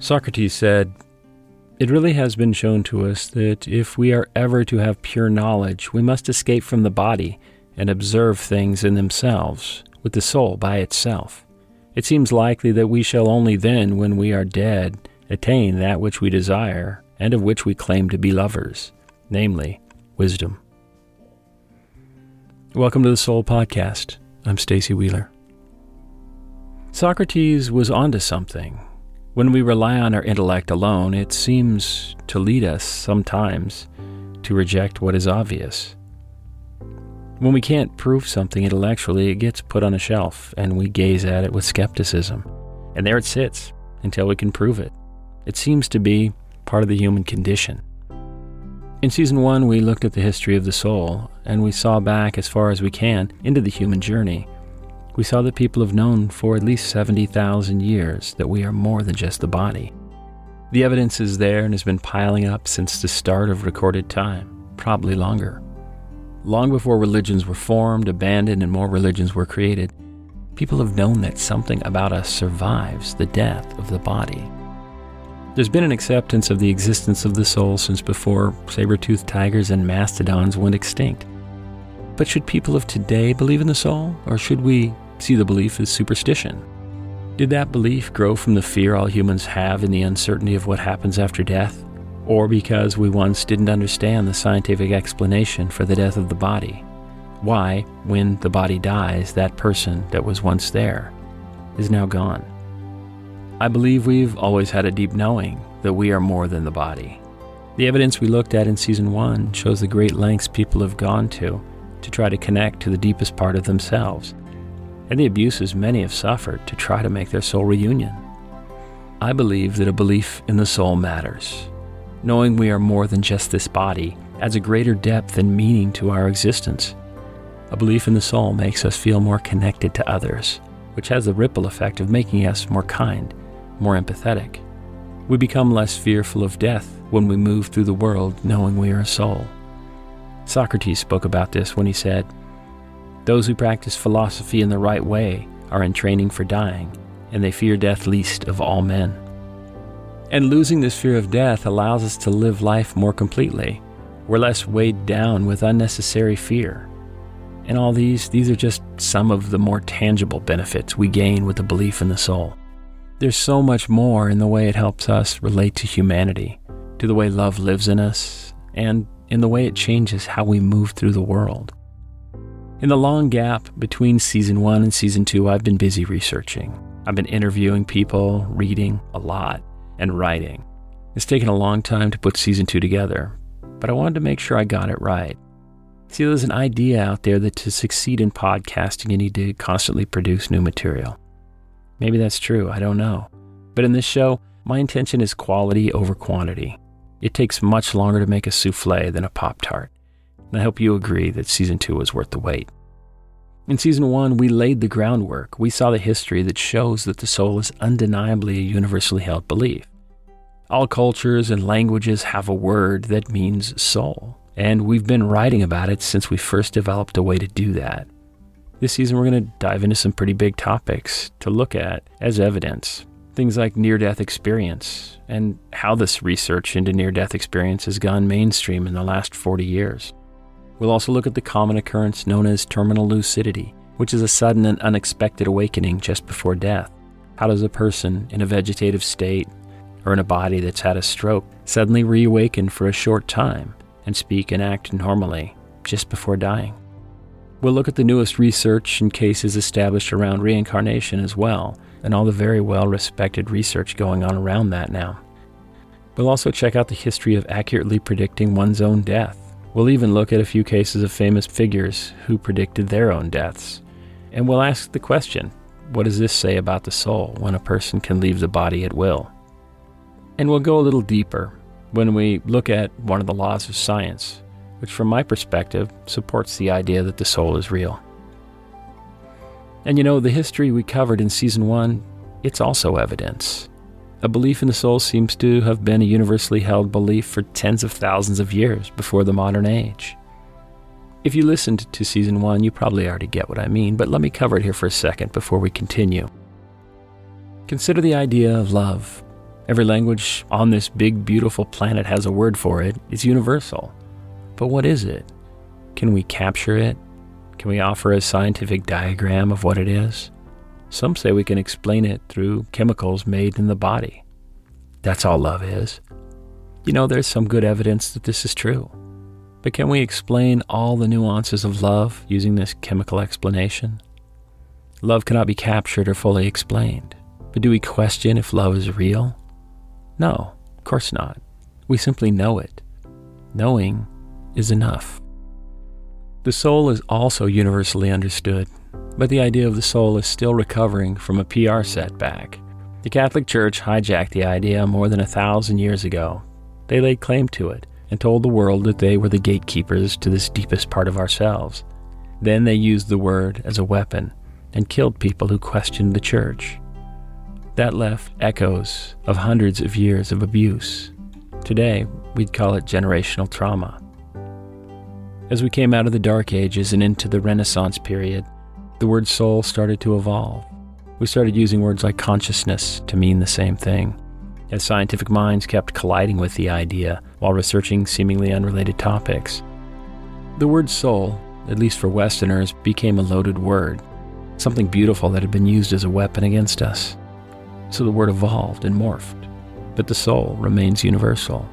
Socrates said, It really has been shown to us that if we are ever to have pure knowledge, we must escape from the body and observe things in themselves, with the soul by itself. It seems likely that we shall only then, when we are dead, attain that which we desire and of which we claim to be lovers, namely, wisdom. Welcome to the Soul Podcast. I'm Stacy Wheeler. Socrates was onto something when we rely on our intellect alone, it seems to lead us sometimes to reject what is obvious. When we can't prove something intellectually, it gets put on a shelf and we gaze at it with skepticism. And there it sits until we can prove it. It seems to be part of the human condition. In season one, we looked at the history of the soul and we saw back as far as we can into the human journey we saw that people have known for at least 70,000 years that we are more than just the body. The evidence is there and has been piling up since the start of recorded time, probably longer. Long before religions were formed, abandoned, and more religions were created, people have known that something about us survives the death of the body. There's been an acceptance of the existence of the soul since before saber toothed tigers and mastodons went extinct. But should people of today believe in the soul, or should we see the belief as superstition. Did that belief grow from the fear all humans have in the uncertainty of what happens after death? Or because we once didn't understand the scientific explanation for the death of the body? Why, when the body dies, that person that was once there is now gone? I believe we've always had a deep knowing that we are more than the body. The evidence we looked at in season one shows the great lengths people have gone to to try to connect to the deepest part of themselves and the abuses many have suffered to try to make their soul reunion. I believe that a belief in the soul matters. Knowing we are more than just this body adds a greater depth and meaning to our existence. A belief in the soul makes us feel more connected to others, which has the ripple effect of making us more kind, more empathetic. We become less fearful of death when we move through the world knowing we are a soul. Socrates spoke about this when he said, those who practice philosophy in the right way are in training for dying, and they fear death least of all men. And losing this fear of death allows us to live life more completely. We're less weighed down with unnecessary fear. And all these, these are just some of the more tangible benefits we gain with the belief in the soul. There's so much more in the way it helps us relate to humanity, to the way love lives in us, and in the way it changes how we move through the world. In the long gap between season one and season two, I've been busy researching. I've been interviewing people, reading a lot, and writing. It's taken a long time to put season two together, but I wanted to make sure I got it right. See, there's an idea out there that to succeed in podcasting, you need to constantly produce new material. Maybe that's true, I don't know. But in this show, my intention is quality over quantity. It takes much longer to make a souffle than a Pop Tart and I hope you agree that season two was worth the wait. In season one, we laid the groundwork. We saw the history that shows that the soul is undeniably a universally held belief. All cultures and languages have a word that means soul, and we've been writing about it since we first developed a way to do that. This season, we're going to dive into some pretty big topics to look at as evidence. Things like near death experience and how this research into near death experience has gone mainstream in the last 40 years. We'll also look at the common occurrence known as terminal lucidity, which is a sudden and unexpected awakening just before death. How does a person in a vegetative state or in a body that's had a stroke suddenly reawaken for a short time and speak and act normally just before dying? We'll look at the newest research and cases established around reincarnation as well, and all the very well respected research going on around that now. We'll also check out the history of accurately predicting one's own death We'll even look at a few cases of famous figures who predicted their own deaths. And we'll ask the question what does this say about the soul when a person can leave the body at will? And we'll go a little deeper when we look at one of the laws of science, which, from my perspective, supports the idea that the soul is real. And you know, the history we covered in season one, it's also evidence. A belief in the soul seems to have been a universally held belief for tens of thousands of years before the modern age. If you listened to season one, you probably already get what I mean, but let me cover it here for a second before we continue. Consider the idea of love Every language on this big, beautiful planet has a word for it. It's universal. But what is it? Can we capture it? Can we offer a scientific diagram of what it is? Some say we can explain it through chemicals made in the body. That's all love is. You know, there's some good evidence that this is true. But can we explain all the nuances of love using this chemical explanation? Love cannot be captured or fully explained. But do we question if love is real? No, of course not. We simply know it. Knowing is enough. The soul is also universally understood, but the idea of the soul is still recovering from a PR setback. The Catholic Church hijacked the idea more than a thousand years ago. They laid claim to it and told the world that they were the gatekeepers to this deepest part of ourselves. Then they used the word as a weapon and killed people who questioned the church. That left echoes of hundreds of years of abuse. Today, we'd call it generational trauma. As we came out of the Dark Ages and into the Renaissance period, the word soul started to evolve. We started using words like consciousness to mean the same thing, as scientific minds kept colliding with the idea while researching seemingly unrelated topics. The word soul, at least for Westerners, became a loaded word, something beautiful that had been used as a weapon against us. So the word evolved and morphed, but the soul remains universal,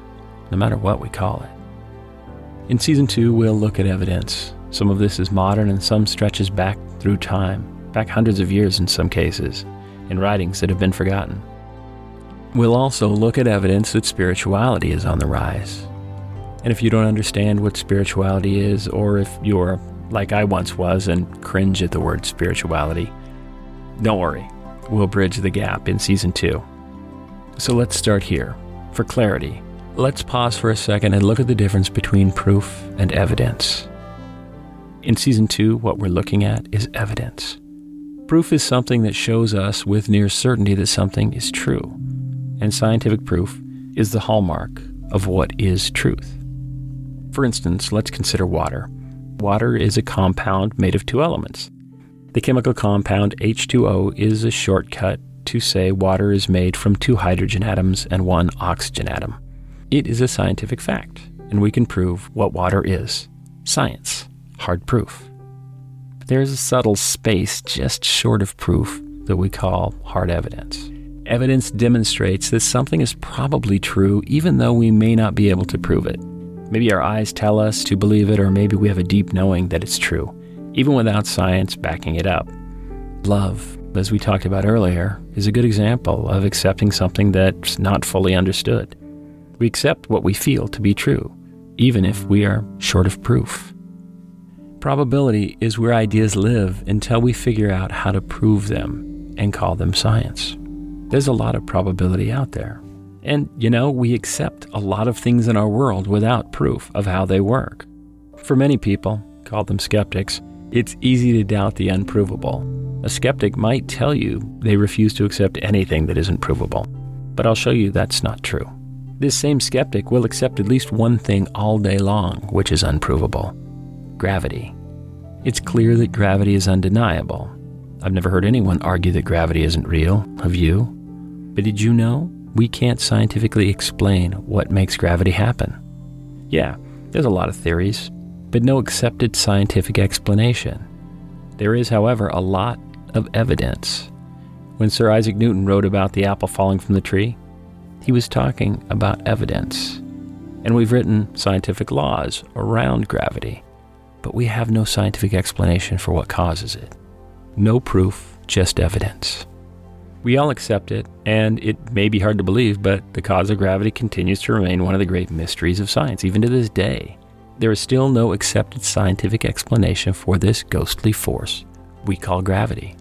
no matter what we call it. In season two, we'll look at evidence. Some of this is modern and some stretches back through time, back hundreds of years in some cases, in writings that have been forgotten. We'll also look at evidence that spirituality is on the rise. And if you don't understand what spirituality is, or if you're like I once was and cringe at the word spirituality, don't worry we'll bridge the gap in season two. So let's start here. For clarity, let's pause for a second and look at the difference between proof and evidence. In season two, what we're looking at is evidence. Proof is something that shows us with near certainty that something is true, and scientific proof is the hallmark of what is truth. For instance, let's consider water. Water is a compound made of two elements the chemical compound H2O is a shortcut to say water is made from two hydrogen atoms and one oxygen atom. It is a scientific fact, and we can prove what water is. Science, hard proof. There is a subtle space just short of proof that we call hard evidence. Evidence demonstrates that something is probably true even though we may not be able to prove it. Maybe our eyes tell us to believe it, or maybe we have a deep knowing that it's true even without science backing it up. Love, as we talked about earlier, is a good example of accepting something that's not fully understood. We accept what we feel to be true, even if we are short of proof. Probability is where ideas live until we figure out how to prove them and call them science. There's a lot of probability out there. And, you know, we accept a lot of things in our world without proof of how they work. For many people, call them skeptics, it's easy to doubt the unprovable. A skeptic might tell you they refuse to accept anything that isn't provable, but I'll show you that's not true. This same skeptic will accept at least one thing all day long, which is unprovable gravity. It's clear that gravity is undeniable. I've never heard anyone argue that gravity isn't real, have you? But did you know we can't scientifically explain what makes gravity happen? Yeah, there's a lot of theories, but no accepted scientific explanation. There is, however, a lot of evidence. When Sir Isaac Newton wrote about the apple falling from the tree, he was talking about evidence. And we've written scientific laws around gravity, but we have no scientific explanation for what causes it. No proof, just evidence. We all accept it, and it may be hard to believe, but the cause of gravity continues to remain one of the great mysteries of science, even to this day. There is still no accepted scientific explanation for this ghostly force we call gravity.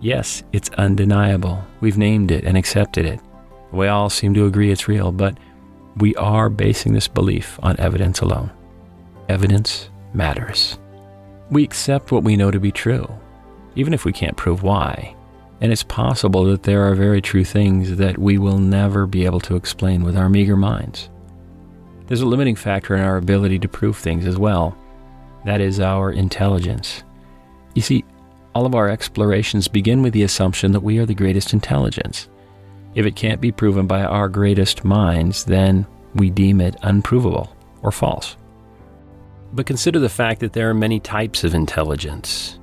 Yes, it's undeniable. We've named it and accepted it. We all seem to agree it's real, but we are basing this belief on evidence alone. Evidence matters. We accept what we know to be true, even if we can't prove why. And it's possible that there are very true things that we will never be able to explain with our meager minds. There's a limiting factor in our ability to prove things as well. That is our intelligence. You see, all of our explorations begin with the assumption that we are the greatest intelligence. If it can't be proven by our greatest minds, then we deem it unprovable or false. But consider the fact that there are many types of intelligence.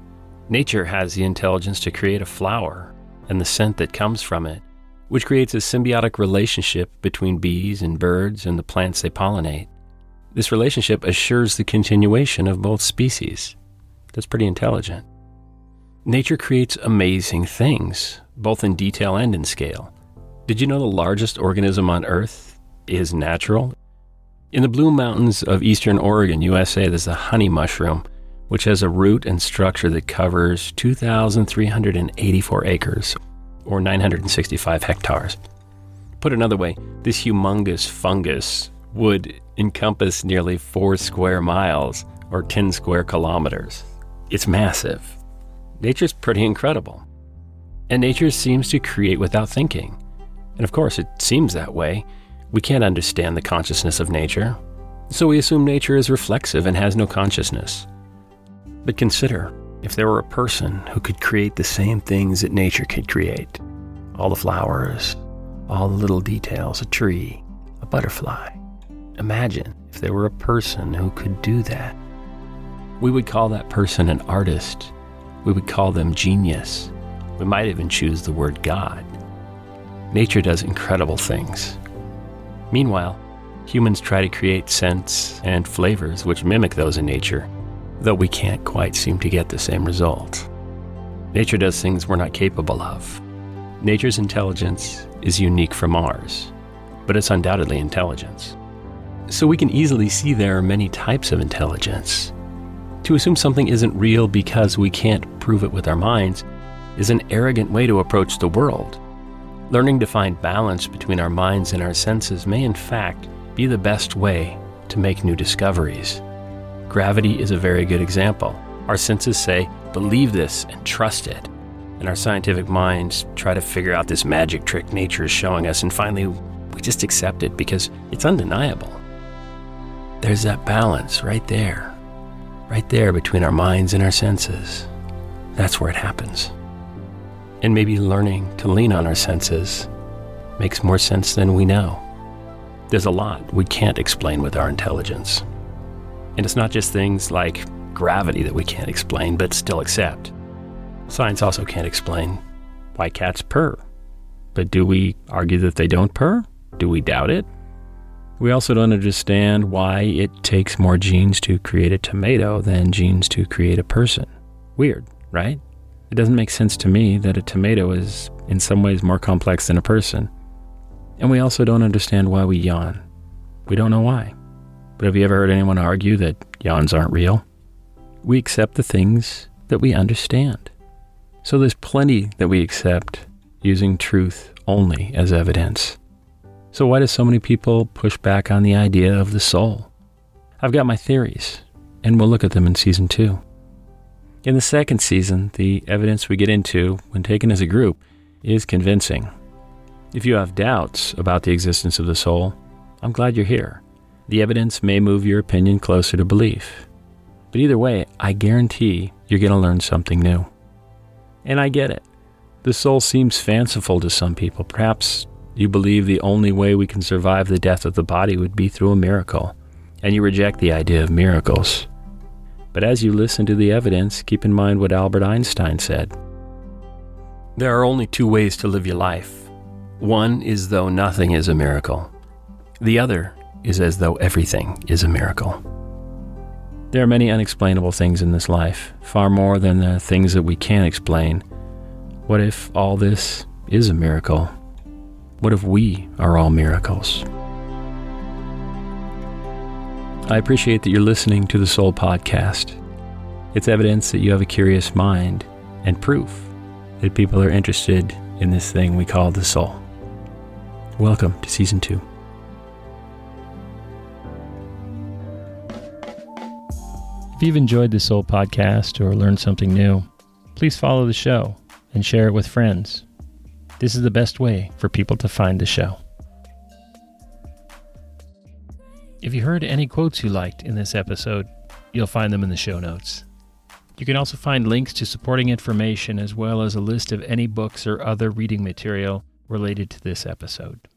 Nature has the intelligence to create a flower and the scent that comes from it, which creates a symbiotic relationship between bees and birds and the plants they pollinate. This relationship assures the continuation of both species. That's pretty intelligent. Nature creates amazing things, both in detail and in scale. Did you know the largest organism on Earth is natural? In the Blue Mountains of eastern Oregon, USA, there's a honey mushroom, which has a root and structure that covers 2,384 acres, or 965 hectares. Put another way, this humongous fungus would encompass nearly four square miles, or 10 square kilometers. It's massive. Nature's pretty incredible. And nature seems to create without thinking. And of course, it seems that way we can't understand the consciousness of nature, so we assume nature is reflexive and has no consciousness. But consider if there were a person who could create the same things that nature could create all the flowers, all the little details, a tree, a butterfly. Imagine if there were a person who could do that. We would call that person an artist. We would call them genius. We might even choose the word God. Nature does incredible things. Meanwhile, humans try to create scents and flavors which mimic those in nature, though we can't quite seem to get the same result. Nature does things we're not capable of. Nature's intelligence is unique from ours, but it's undoubtedly intelligence. So we can easily see there are many types of intelligence. To assume something isn't real because we can't prove it with our minds is an arrogant way to approach the world. Learning to find balance between our minds and our senses may, in fact, be the best way to make new discoveries. Gravity is a very good example. Our senses say, believe this and trust it. And our scientific minds try to figure out this magic trick nature is showing us, and finally, we just accept it because it's undeniable. There's that balance right there, right there between our minds and our senses. That's where it happens and maybe learning to lean on our senses makes more sense than we know. There's a lot we can't explain with our intelligence. And it's not just things like gravity that we can't explain but still accept. Science also can't explain why cats purr. But do we argue that they don't purr? Do we doubt it? We also don't understand why it takes more genes to create a tomato than genes to create a person. Weird, right? It doesn't make sense to me that a tomato is in some ways more complex than a person. And we also don't understand why we yawn. We don't know why. But have you ever heard anyone argue that yawns aren't real? We accept the things that we understand. So there's plenty that we accept using truth only as evidence. So why do so many people push back on the idea of the soul? I've got my theories, and we'll look at them in season two. In the second season, the evidence we get into, when taken as a group, is convincing. If you have doubts about the existence of the soul, I'm glad you're here. The evidence may move your opinion closer to belief. But either way, I guarantee you're going to learn something new. And I get it. The soul seems fanciful to some people. Perhaps you believe the only way we can survive the death of the body would be through a miracle, and you reject the idea of miracles. But as you listen to the evidence, keep in mind what Albert Einstein said. There are only two ways to live your life. One is though nothing is a miracle. The other is as though everything is a miracle. There are many unexplainable things in this life, far more than the things that we can explain. What if all this is a miracle? What if we are all miracles? I appreciate that you're listening to the Soul Podcast. It's evidence that you have a curious mind and proof that people are interested in this thing we call the soul. Welcome to Season 2. If you've enjoyed the Soul Podcast or learned something new, please follow the show and share it with friends. This is the best way for people to find the show. If you heard any quotes you liked in this episode, you'll find them in the show notes. You can also find links to supporting information as well as a list of any books or other reading material related to this episode.